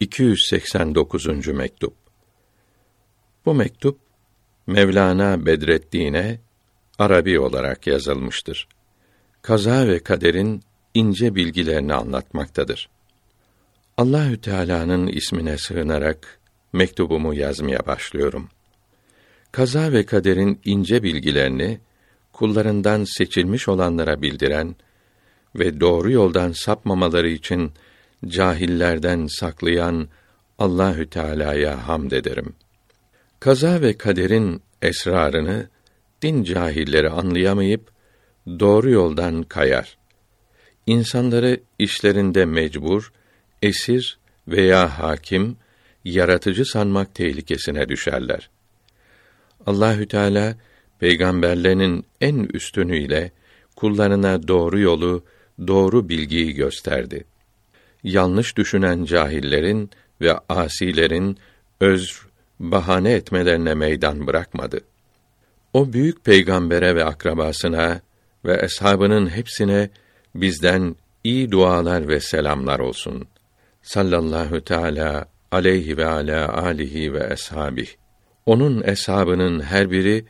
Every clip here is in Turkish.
289. mektup. Bu mektup Mevlana Bedreddin'e Arabi olarak yazılmıştır. Kaza ve kaderin ince bilgilerini anlatmaktadır. Allahü Teala'nın ismine sığınarak mektubumu yazmaya başlıyorum. Kaza ve kaderin ince bilgilerini kullarından seçilmiş olanlara bildiren ve doğru yoldan sapmamaları için cahillerden saklayan Allahü Teala'ya hamd ederim. Kaza ve kaderin esrarını din cahilleri anlayamayıp doğru yoldan kayar. İnsanları işlerinde mecbur, esir veya hakim, yaratıcı sanmak tehlikesine düşerler. Allahü Teala peygamberlerinin en üstünüyle kullarına doğru yolu, doğru bilgiyi gösterdi. Yanlış düşünen cahillerin ve asilerin özr, bahane etmelerine meydan bırakmadı. O büyük peygambere ve akrabasına ve eshabının hepsine bizden iyi dualar ve selamlar olsun. Sallallahu teala aleyhi ve ala alihi ve eshabih. Onun eshabının her biri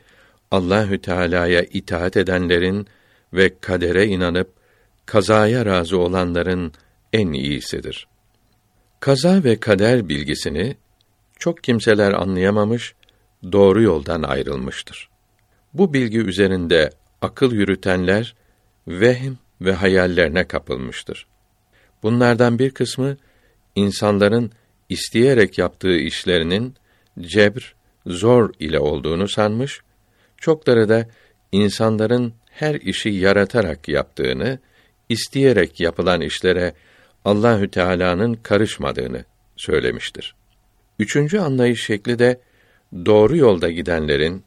Allahü Teala'ya itaat edenlerin ve kadere inanıp kazaya razı olanların en iyisidir. Kaza ve kader bilgisini çok kimseler anlayamamış, doğru yoldan ayrılmıştır. Bu bilgi üzerinde akıl yürütenler vehm ve hayallerine kapılmıştır. Bunlardan bir kısmı insanların isteyerek yaptığı işlerinin cebr, zor ile olduğunu sanmış, çokları da insanların her işi yaratarak yaptığını, isteyerek yapılan işlere Allahü Teala'nın karışmadığını söylemiştir. Üçüncü anlayış şekli de doğru yolda gidenlerin,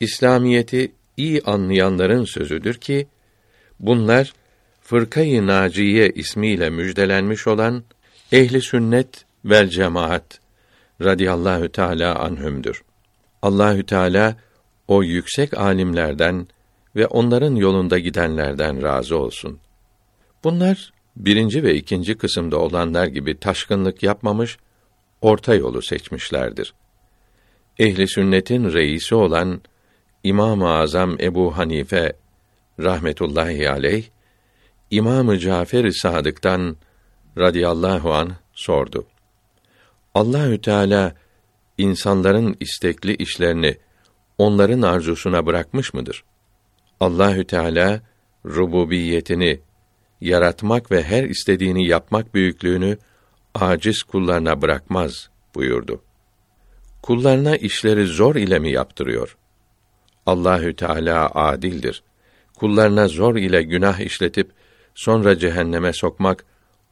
İslamiyeti iyi anlayanların sözüdür ki bunlar Fırkayı Naciye ismiyle müjdelenmiş olan ehli sünnet vel cemaat radıyallahu teala anhümdür. Allahü Teala o yüksek alimlerden ve onların yolunda gidenlerden razı olsun. Bunlar birinci ve ikinci kısımda olanlar gibi taşkınlık yapmamış, orta yolu seçmişlerdir. Ehli sünnetin reisi olan İmam-ı Azam Ebu Hanife rahmetullahi aleyh İmam-ı Cafer-i Sadık'tan radıyallahu an sordu. Allahü Teala insanların istekli işlerini onların arzusuna bırakmış mıdır? Allahü Teala rububiyetini yaratmak ve her istediğini yapmak büyüklüğünü aciz kullarına bırakmaz buyurdu. Kullarına işleri zor ile mi yaptırıyor? Allahü Teala adildir. Kullarına zor ile günah işletip sonra cehenneme sokmak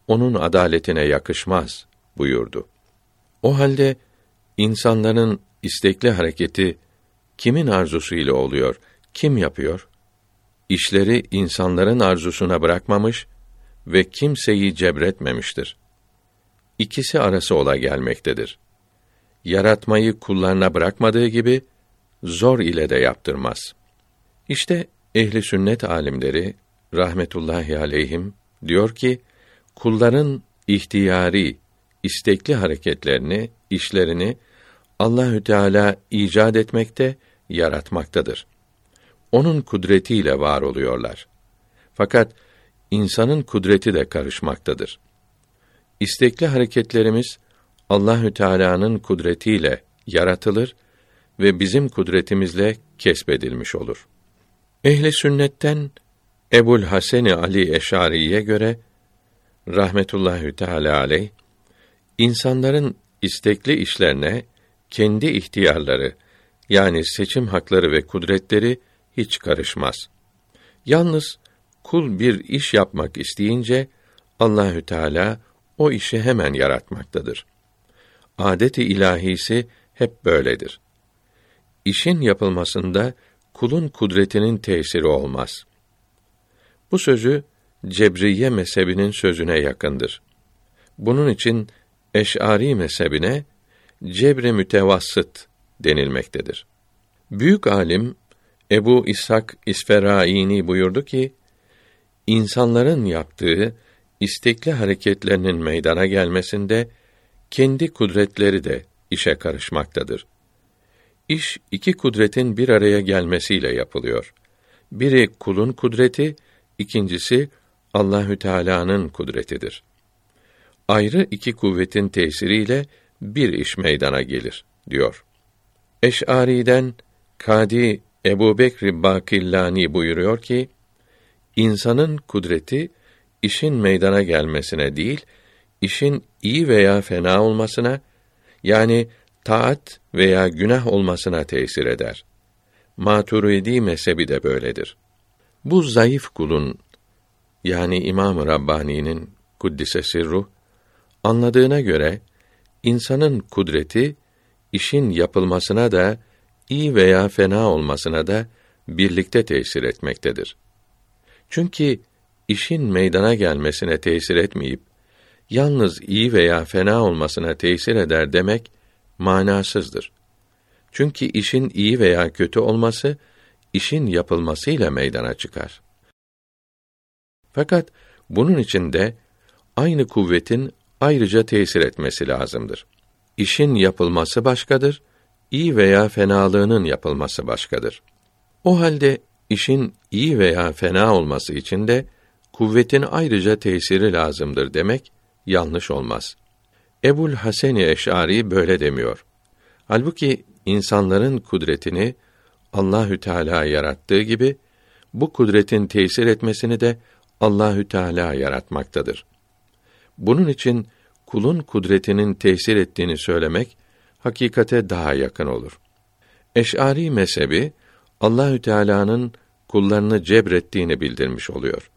onun adaletine yakışmaz buyurdu. O halde insanların istekli hareketi kimin arzusu ile oluyor? Kim yapıyor? İşleri insanların arzusuna bırakmamış ve kimseyi cebretmemiştir. İkisi arası ola gelmektedir. Yaratmayı kullarına bırakmadığı gibi zor ile de yaptırmaz. İşte ehli sünnet alimleri rahmetullahi aleyhim diyor ki kulların ihtiyari, istekli hareketlerini, işlerini Allahü Teala icat etmekte, yaratmaktadır. Onun kudretiyle var oluyorlar. Fakat insanın kudreti de karışmaktadır. İstekli hareketlerimiz Allahü Teala'nın kudretiyle yaratılır ve bizim kudretimizle kesbedilmiş olur. Ehli sünnetten Ebul Haseni Ali Eşari'ye göre rahmetullahi teala aleyh insanların istekli işlerine kendi ihtiyarları yani seçim hakları ve kudretleri hiç karışmaz. Yalnız kul bir iş yapmak isteyince Allahü Teala o işi hemen yaratmaktadır. Adeti ilahisi hep böyledir. İşin yapılmasında kulun kudretinin tesiri olmaz. Bu sözü Cebriye mezhebinin sözüne yakındır. Bunun için Eş'ari mezhebine cebri mütevassıt denilmektedir. Büyük alim Ebu İshak İsferaini buyurdu ki, insanların yaptığı istekli hareketlerinin meydana gelmesinde kendi kudretleri de işe karışmaktadır. İş iki kudretin bir araya gelmesiyle yapılıyor. Biri kulun kudreti, ikincisi Allahü Teala'nın kudretidir. Ayrı iki kuvvetin tesiriyle bir iş meydana gelir diyor. Eş'ari'den Kadi Ebu Bekr Bakillani buyuruyor ki, insanın kudreti, işin meydana gelmesine değil, işin iyi veya fena olmasına, yani taat veya günah olmasına tesir eder. Maturidi mezhebi de böyledir. Bu zayıf kulun, yani İmam-ı Rabbani'nin kuddise sirruh, anladığına göre, insanın kudreti, işin yapılmasına da, iyi veya fena olmasına da birlikte tesir etmektedir. Çünkü işin meydana gelmesine tesir etmeyip yalnız iyi veya fena olmasına tesir eder demek manasızdır. Çünkü işin iyi veya kötü olması işin yapılmasıyla meydana çıkar. Fakat bunun için de aynı kuvvetin ayrıca tesir etmesi lazımdır. İşin yapılması başkadır, iyi veya fenalığının yapılması başkadır. O halde işin iyi veya fena olması için de kuvvetin ayrıca tesiri lazımdır demek yanlış olmaz. Ebul Haseni Eş'ari böyle demiyor. Halbuki insanların kudretini Allahü Teala yarattığı gibi bu kudretin tesir etmesini de Allahü Teala yaratmaktadır. Bunun için kulun kudretinin tesir ettiğini söylemek hakikate daha yakın olur. Eş'ari mezhebi Allahü Teala'nın kullarını cebrettiğini bildirmiş oluyor.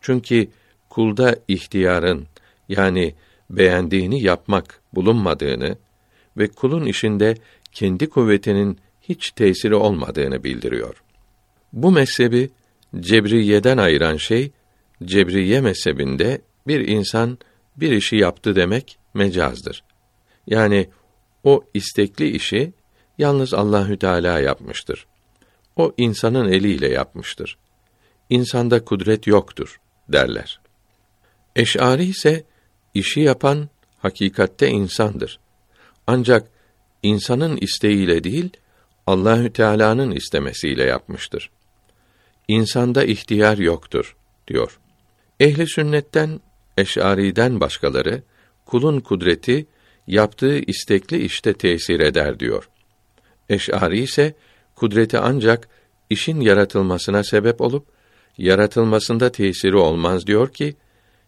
Çünkü kulda ihtiyarın yani beğendiğini yapmak bulunmadığını ve kulun işinde kendi kuvvetinin hiç tesiri olmadığını bildiriyor. Bu mezhebi Cebriye'den ayıran şey Cebriye mezhebinde bir insan bir işi yaptı demek mecazdır. Yani o istekli işi yalnız Allahü Teala yapmıştır. O insanın eliyle yapmıştır. İnsanda kudret yoktur derler. Eş'ari ise işi yapan hakikatte insandır. Ancak insanın isteğiyle değil Allahü Teala'nın istemesiyle yapmıştır. İnsanda ihtiyar yoktur diyor. Ehli sünnetten Eş'ari'den başkaları kulun kudreti yaptığı istekli işte tesir eder diyor. Eş'ari ise kudreti ancak işin yaratılmasına sebep olup yaratılmasında tesiri olmaz diyor ki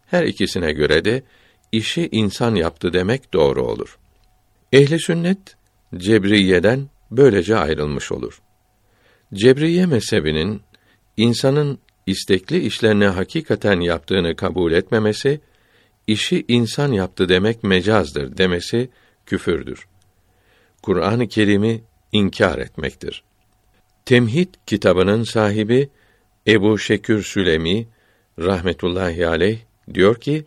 her ikisine göre de işi insan yaptı demek doğru olur. Ehli sünnet Cebriye'den böylece ayrılmış olur. Cebriye mezhebinin insanın istekli işlerini hakikaten yaptığını kabul etmemesi işi insan yaptı demek mecazdır demesi küfürdür. Kur'an-ı Kerim'i inkar etmektir. Temhid kitabının sahibi Ebu Şekür Sülemi rahmetullahi aleyh diyor ki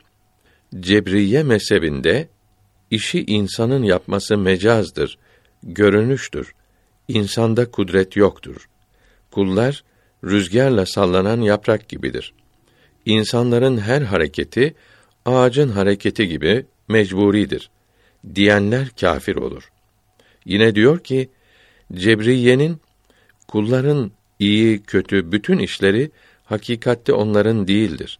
Cebriye mezhebinde işi insanın yapması mecazdır, görünüştür. İnsanda kudret yoktur. Kullar rüzgarla sallanan yaprak gibidir. İnsanların her hareketi ağacın hareketi gibi mecburidir. Diyenler kafir olur. Yine diyor ki Cebriye'nin kulların iyi kötü bütün işleri hakikatte onların değildir.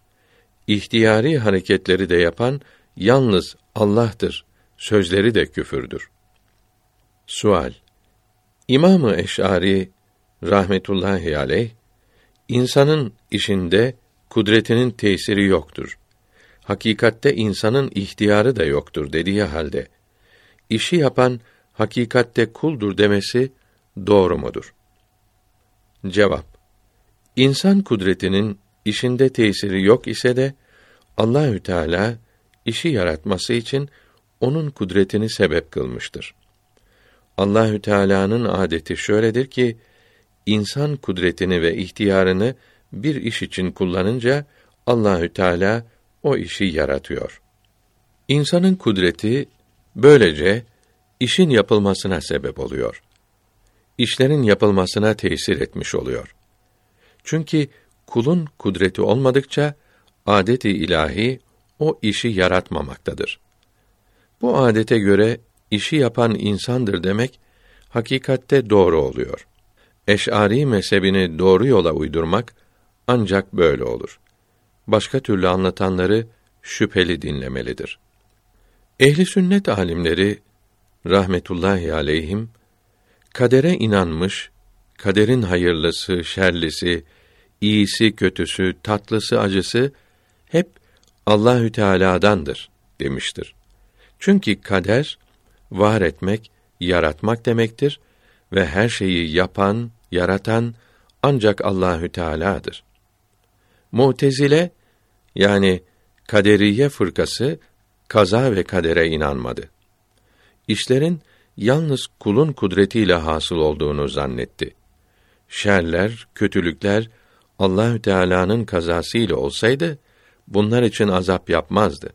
İhtiyari hareketleri de yapan yalnız Allah'tır. Sözleri de küfürdür. Sual İmamı Eş'ari rahmetullahi aleyh insanın işinde kudretinin tesiri yoktur hakikatte insanın ihtiyarı da yoktur dediği halde işi yapan hakikatte kuldur demesi doğru mudur? Cevap İnsan kudretinin işinde tesiri yok ise de Allahü Teala işi yaratması için onun kudretini sebep kılmıştır. Allahü Teala'nın adeti şöyledir ki insan kudretini ve ihtiyarını bir iş için kullanınca Allahü Teala o işi yaratıyor. İnsanın kudreti böylece işin yapılmasına sebep oluyor. İşlerin yapılmasına tesir etmiş oluyor. Çünkü kulun kudreti olmadıkça adeti ilahi o işi yaratmamaktadır. Bu adete göre işi yapan insandır demek hakikatte doğru oluyor. Eş'ari mezhebini doğru yola uydurmak ancak böyle olur. Başka türlü anlatanları şüpheli dinlemelidir. Ehli sünnet alimleri rahmetullahi aleyhim kadere inanmış, kaderin hayırlısı, şerlisi, iyisi, kötüsü, tatlısı, acısı hep Allahü Teala'dandır demiştir. Çünkü kader var etmek, yaratmak demektir ve her şeyi yapan, yaratan ancak Allahü Teala'dır. Mutezile yani kaderiye fırkası kaza ve kadere inanmadı. İşlerin yalnız kulun kudretiyle hasıl olduğunu zannetti. Şerler, kötülükler Allahü Teala'nın kazasıyla olsaydı bunlar için azap yapmazdı.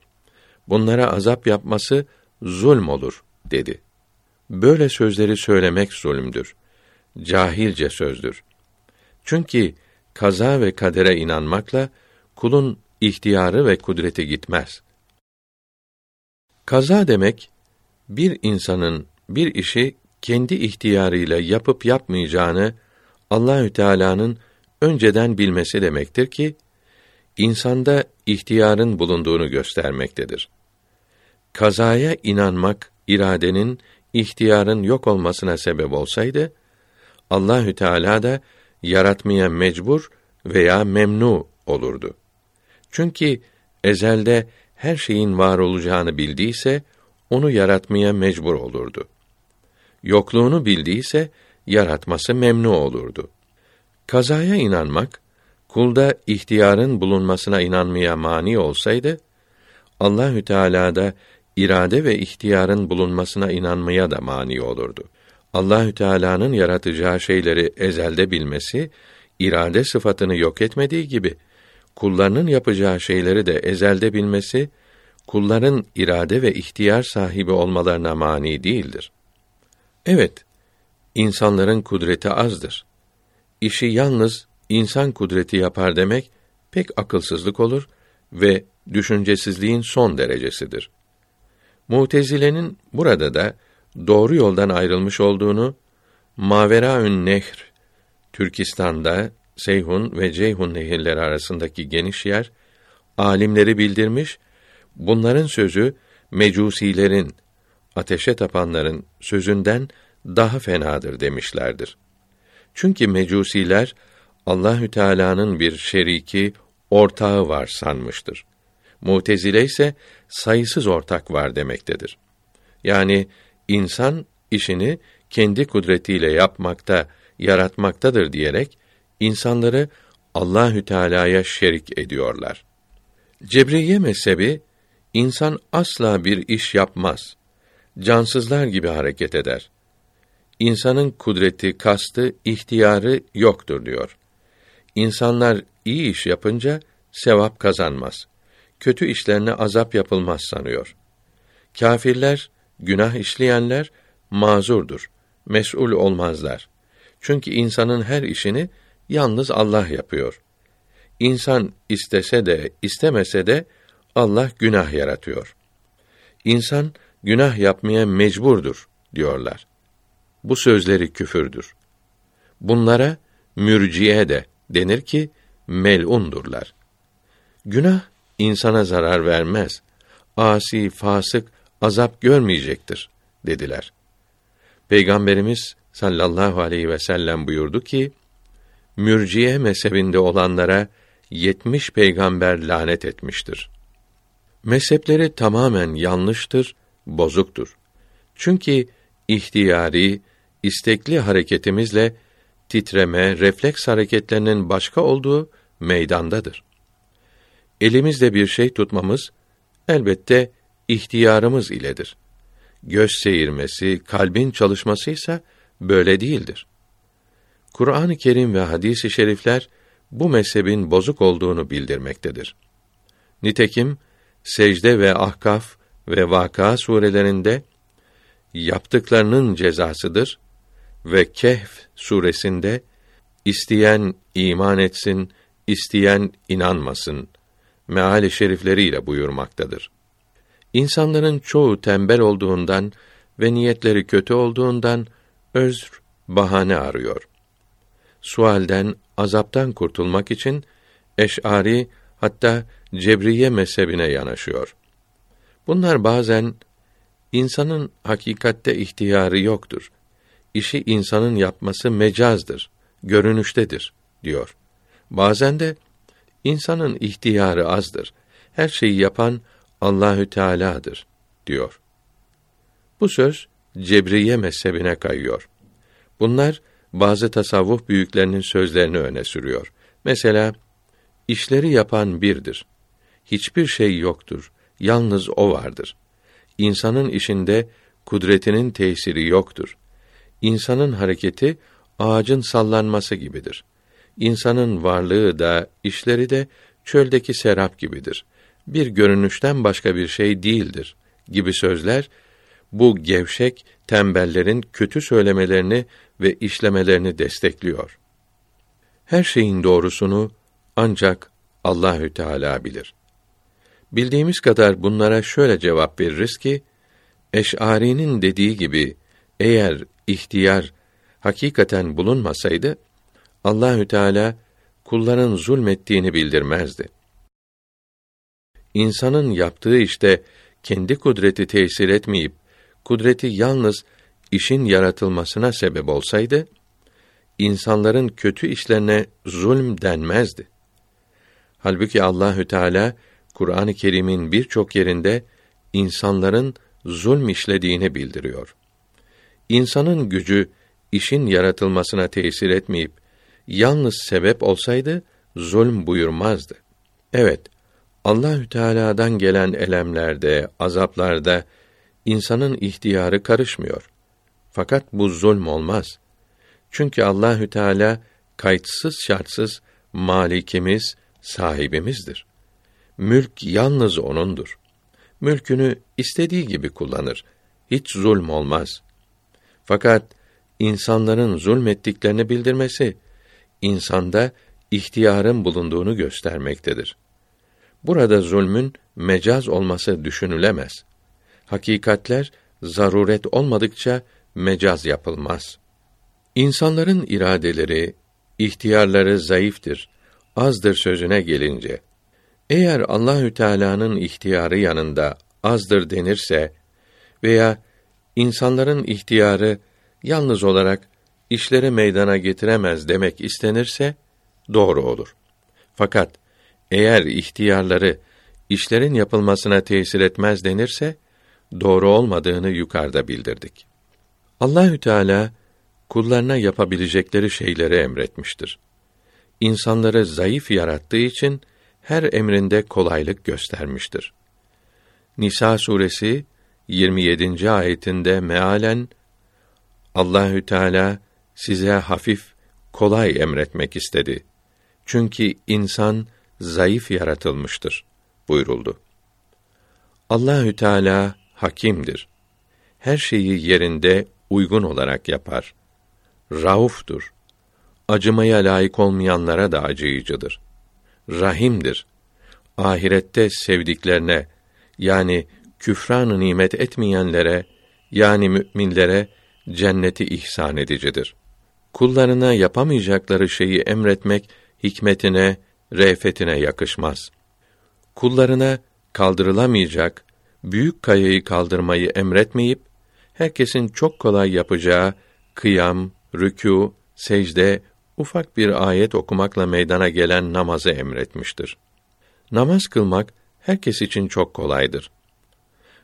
Bunlara azap yapması zulm olur dedi. Böyle sözleri söylemek zulümdür. Cahilce sözdür. Çünkü kaza ve kadere inanmakla kulun ihtiyarı ve kudreti gitmez. Kaza demek bir insanın bir işi kendi ihtiyarıyla yapıp yapmayacağını Allahü Teala'nın önceden bilmesi demektir ki insanda ihtiyarın bulunduğunu göstermektedir. Kazaya inanmak iradenin ihtiyarın yok olmasına sebep olsaydı Allahü Teala da yaratmaya mecbur veya memnu olurdu. Çünkü ezelde her şeyin var olacağını bildiyse onu yaratmaya mecbur olurdu. Yokluğunu bildiyse yaratması memnu olurdu. Kazaya inanmak kulda ihtiyarın bulunmasına inanmaya mani olsaydı Allahü Teala da irade ve ihtiyarın bulunmasına inanmaya da mani olurdu. Allahü Teala'nın yaratacağı şeyleri ezelde bilmesi, irade sıfatını yok etmediği gibi kullarının yapacağı şeyleri de ezelde bilmesi, kulların irade ve ihtiyar sahibi olmalarına mani değildir. Evet, insanların kudreti azdır. İşi yalnız insan kudreti yapar demek pek akılsızlık olur ve düşüncesizliğin son derecesidir. Mutezile'nin burada da doğru yoldan ayrılmış olduğunu Maveraün Nehr Türkistan'da Seyhun ve Ceyhun nehirleri arasındaki geniş yer alimleri bildirmiş. Bunların sözü mecusilerin, ateşe tapanların sözünden daha fenadır demişlerdir. Çünkü mecusiler Allahü Teala'nın bir şeriki, ortağı var sanmıştır. Mutezile ise sayısız ortak var demektedir. Yani insan işini kendi kudretiyle yapmakta, yaratmaktadır diyerek insanları Allahü Teala'ya şerik ediyorlar. Cebriye mezhebi insan asla bir iş yapmaz. Cansızlar gibi hareket eder. İnsanın kudreti, kastı, ihtiyarı yoktur diyor. İnsanlar iyi iş yapınca sevap kazanmaz. Kötü işlerine azap yapılmaz sanıyor. Kâfirler, günah işleyenler mazurdur. Mesul olmazlar. Çünkü insanın her işini yalnız Allah yapıyor. İnsan istese de istemese de Allah günah yaratıyor. İnsan günah yapmaya mecburdur diyorlar. Bu sözleri küfürdür. Bunlara mürciye de denir ki melundurlar. Günah insana zarar vermez. Asi, fasık azap görmeyecektir dediler. Peygamberimiz sallallahu aleyhi ve sellem buyurdu ki: Mürciye mezhebinde olanlara yetmiş peygamber lanet etmiştir. Mezhepleri tamamen yanlıştır, bozuktur. Çünkü ihtiyari, istekli hareketimizle titreme, refleks hareketlerinin başka olduğu meydandadır. Elimizde bir şey tutmamız elbette ihtiyarımız iledir. Göz seyirmesi, kalbin çalışması ise böyle değildir. Kur'an-ı Kerim ve hadis-i şerifler bu mezhebin bozuk olduğunu bildirmektedir. Nitekim Secde ve Ahkaf ve Vaka surelerinde yaptıklarının cezasıdır ve Kehf suresinde isteyen iman etsin, isteyen inanmasın meali şerifleriyle buyurmaktadır. İnsanların çoğu tembel olduğundan ve niyetleri kötü olduğundan özr, bahane arıyor. Sualden, azaptan kurtulmak için Eş'ari hatta Cebriye mezhebine yanaşıyor. Bunlar bazen insanın hakikatte ihtiyarı yoktur. İşi insanın yapması mecazdır, görünüştedir diyor. Bazen de insanın ihtiyarı azdır. Her şeyi yapan Allahü Teala'dır diyor. Bu söz Cebriye mezhebine kayıyor. Bunlar bazı tasavvuf büyüklerinin sözlerini öne sürüyor. Mesela işleri yapan birdir. Hiçbir şey yoktur. Yalnız o vardır. İnsanın işinde kudretinin tesiri yoktur. İnsanın hareketi ağacın sallanması gibidir. İnsanın varlığı da işleri de çöldeki serap gibidir. Bir görünüşten başka bir şey değildir gibi sözler bu gevşek tembellerin kötü söylemelerini ve işlemelerini destekliyor. Her şeyin doğrusunu ancak Allahü Teala bilir. Bildiğimiz kadar bunlara şöyle cevap veririz ki Eş'ari'nin dediği gibi eğer ihtiyar hakikaten bulunmasaydı Allahü Teala kulların zulmettiğini bildirmezdi. İnsanın yaptığı işte kendi kudreti tesir etmeyip kudreti yalnız işin yaratılmasına sebep olsaydı insanların kötü işlerine zulm denmezdi. Halbuki Allahü Teala Kur'an-ı Kerim'in birçok yerinde insanların zulm işlediğini bildiriyor. İnsanın gücü işin yaratılmasına tesir etmeyip yalnız sebep olsaydı zulm buyurmazdı. Evet, Allahü Teala'dan gelen elemlerde, azaplarda insanın ihtiyarı karışmıyor. Fakat bu zulm olmaz. Çünkü Allahü Teala kayıtsız şartsız malikimiz, sahibimizdir. Mülk yalnız onundur. Mülkünü istediği gibi kullanır. Hiç zulm olmaz. Fakat insanların zulmettiklerini bildirmesi insanda ihtiyarın bulunduğunu göstermektedir. Burada zulmün mecaz olması düşünülemez. Hakikatler zaruret olmadıkça mecaz yapılmaz. İnsanların iradeleri, ihtiyarları zayıftır, azdır sözüne gelince, eğer Allahü Teala'nın ihtiyarı yanında azdır denirse veya insanların ihtiyarı yalnız olarak işleri meydana getiremez demek istenirse doğru olur. Fakat eğer ihtiyarları işlerin yapılmasına tesir etmez denirse doğru olmadığını yukarıda bildirdik. Allahü Teala kullarına yapabilecekleri şeyleri emretmiştir. İnsanları zayıf yarattığı için her emrinde kolaylık göstermiştir. Nisa suresi 27. ayetinde mealen Allahü Teala size hafif, kolay emretmek istedi. Çünkü insan zayıf yaratılmıştır buyuruldu. Allahü Teala hakimdir. Her şeyi yerinde uygun olarak yapar. Rauftur. Acımaya layık olmayanlara da acıyıcıdır. Rahimdir. Ahirette sevdiklerine yani küfran nimet etmeyenlere yani müminlere cenneti ihsan edicidir. Kullarına yapamayacakları şeyi emretmek hikmetine, re'fetine yakışmaz. Kullarına kaldırılamayacak büyük kayayı kaldırmayı emretmeyip herkesin çok kolay yapacağı kıyam, rükû, secde, ufak bir ayet okumakla meydana gelen namazı emretmiştir. Namaz kılmak herkes için çok kolaydır.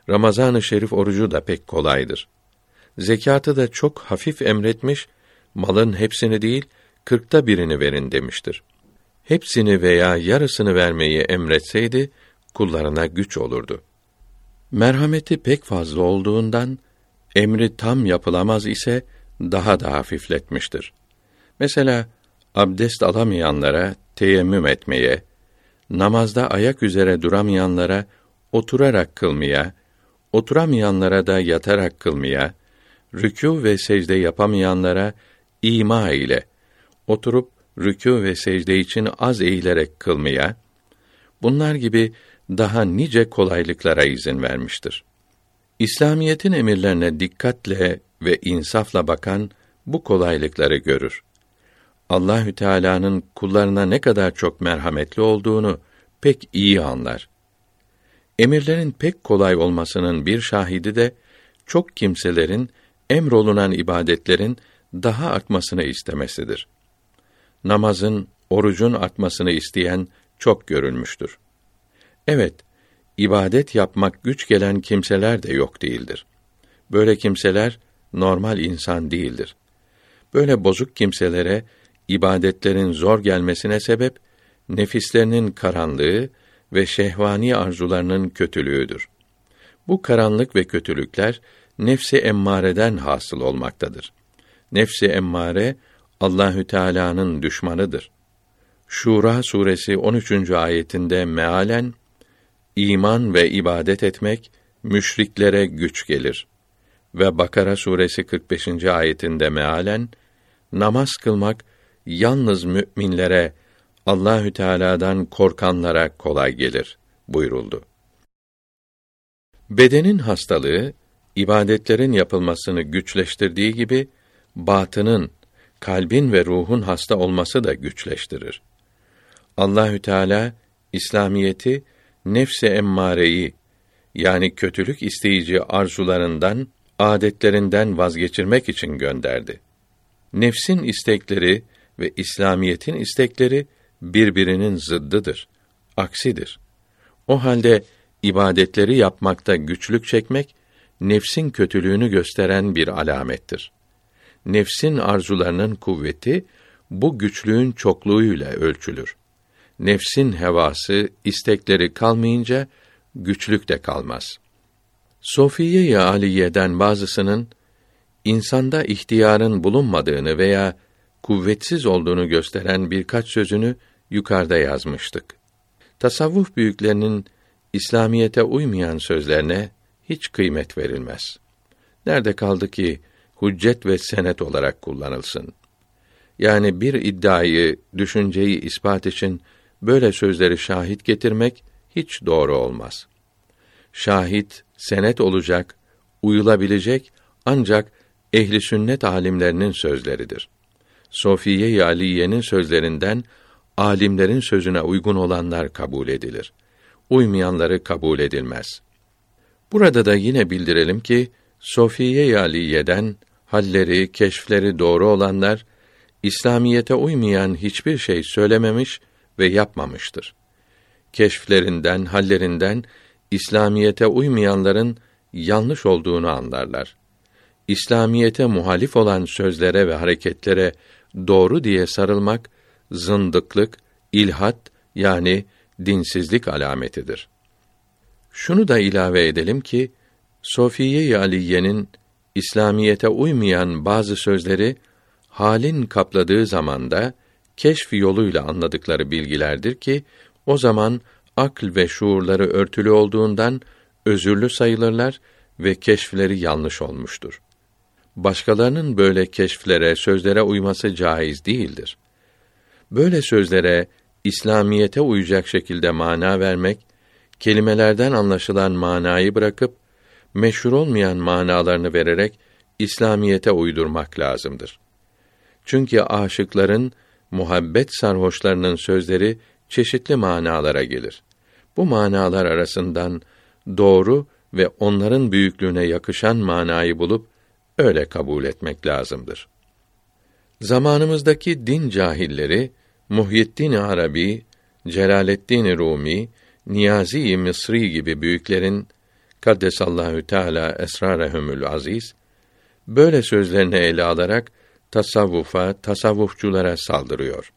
Ramazan-ı Şerif orucu da pek kolaydır. Zekatı da çok hafif emretmiş, malın hepsini değil, kırkta birini verin demiştir. Hepsini veya yarısını vermeyi emretseydi, kullarına güç olurdu. Merhameti pek fazla olduğundan, emri tam yapılamaz ise, daha da hafifletmiştir. Mesela, abdest alamayanlara teyemmüm etmeye, namazda ayak üzere duramayanlara oturarak kılmaya, oturamayanlara da yatarak kılmaya, rükû ve secde yapamayanlara ima ile oturup rükû ve secde için az eğilerek kılmaya, bunlar gibi daha nice kolaylıklara izin vermiştir. İslamiyetin emirlerine dikkatle ve insafla bakan bu kolaylıkları görür. Allahü Teala'nın kullarına ne kadar çok merhametli olduğunu pek iyi anlar. Emirlerin pek kolay olmasının bir şahidi de çok kimselerin emrolunan ibadetlerin daha artmasını istemesidir. Namazın, orucun artmasını isteyen çok görülmüştür. Evet, ibadet yapmak güç gelen kimseler de yok değildir. Böyle kimseler normal insan değildir. Böyle bozuk kimselere ibadetlerin zor gelmesine sebep nefislerinin karanlığı ve şehvani arzularının kötülüğüdür. Bu karanlık ve kötülükler nefsi emmareden hasıl olmaktadır. Nefsi emmare Allahü Teala'nın düşmanıdır. Şura suresi 13. ayetinde mealen iman ve ibadet etmek müşriklere güç gelir. Ve Bakara suresi 45. ayetinde mealen namaz kılmak yalnız müminlere Allahü Teala'dan korkanlara kolay gelir buyuruldu. Bedenin hastalığı ibadetlerin yapılmasını güçleştirdiği gibi batının, kalbin ve ruhun hasta olması da güçleştirir. Allahü Teala İslamiyeti nefse emmareyi yani kötülük isteyici arzularından, adetlerinden vazgeçirmek için gönderdi. Nefsin istekleri ve İslamiyetin istekleri birbirinin zıddıdır, aksidir. O halde ibadetleri yapmakta güçlük çekmek nefsin kötülüğünü gösteren bir alamettir. Nefsin arzularının kuvveti bu güçlüğün çokluğuyla ölçülür. Nefsin hevası, istekleri kalmayınca güçlük de kalmaz. Sofiye-i Aliye'den bazısının insanda ihtiyarın bulunmadığını veya kuvvetsiz olduğunu gösteren birkaç sözünü yukarıda yazmıştık. Tasavvuf büyüklerinin İslamiyete uymayan sözlerine hiç kıymet verilmez. Nerede kaldı ki hüccet ve senet olarak kullanılsın? Yani bir iddiayı, düşünceyi ispat için böyle sözleri şahit getirmek hiç doğru olmaz. Şahit, senet olacak, uyulabilecek ancak ehli sünnet alimlerinin sözleridir. Sofiye-i Aliye'nin sözlerinden alimlerin sözüne uygun olanlar kabul edilir. Uymayanları kabul edilmez. Burada da yine bildirelim ki Sofiye-i Aliye'den halleri, keşfleri doğru olanlar İslamiyete uymayan hiçbir şey söylememiş ve yapmamıştır. Keşflerinden, hallerinden İslamiyete uymayanların yanlış olduğunu anlarlar. İslamiyete muhalif olan sözlere ve hareketlere doğru diye sarılmak zındıklık, ilhat yani dinsizlik alametidir. Şunu da ilave edelim ki Sofiye-i Aliye'nin İslamiyete uymayan bazı sözleri halin kapladığı zamanda keşf yoluyla anladıkları bilgilerdir ki o zaman akl ve şuurları örtülü olduğundan özürlü sayılırlar ve keşfleri yanlış olmuştur. Başkalarının böyle keşflere, sözlere uyması caiz değildir. Böyle sözlere İslamiyete uyacak şekilde mana vermek, kelimelerden anlaşılan manayı bırakıp meşhur olmayan manalarını vererek İslamiyete uydurmak lazımdır. Çünkü aşıkların muhabbet sarhoşlarının sözleri çeşitli manalara gelir. Bu manalar arasından doğru ve onların büyüklüğüne yakışan manayı bulup öyle kabul etmek lazımdır. Zamanımızdaki din cahilleri Muhyiddin Arabi, Celaleddin Rumi, Niyazi Mısri gibi büyüklerin kaddesallahu teala esrarehumul aziz böyle sözlerini ele alarak tasavvufa, tasavvufçulara saldırıyor.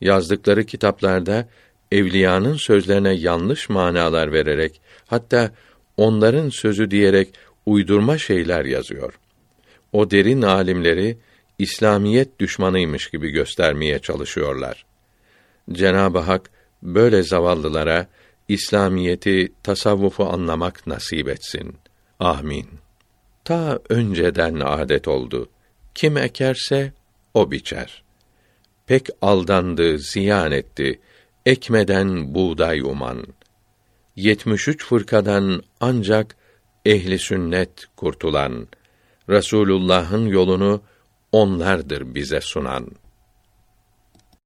Yazdıkları kitaplarda evliyanın sözlerine yanlış manalar vererek hatta onların sözü diyerek uydurma şeyler yazıyor. O derin alimleri İslamiyet düşmanıymış gibi göstermeye çalışıyorlar. Cenab-ı Hak böyle zavallılara İslamiyeti, tasavvufu anlamak nasip etsin. Amin. Ta önceden adet oldu. Kim ekerse o biçer. Pek aldandı, ziyan etti. Ekmeden buğday uman. 73 fırkadan ancak ehli sünnet kurtulan Resulullah'ın yolunu onlardır bize sunan.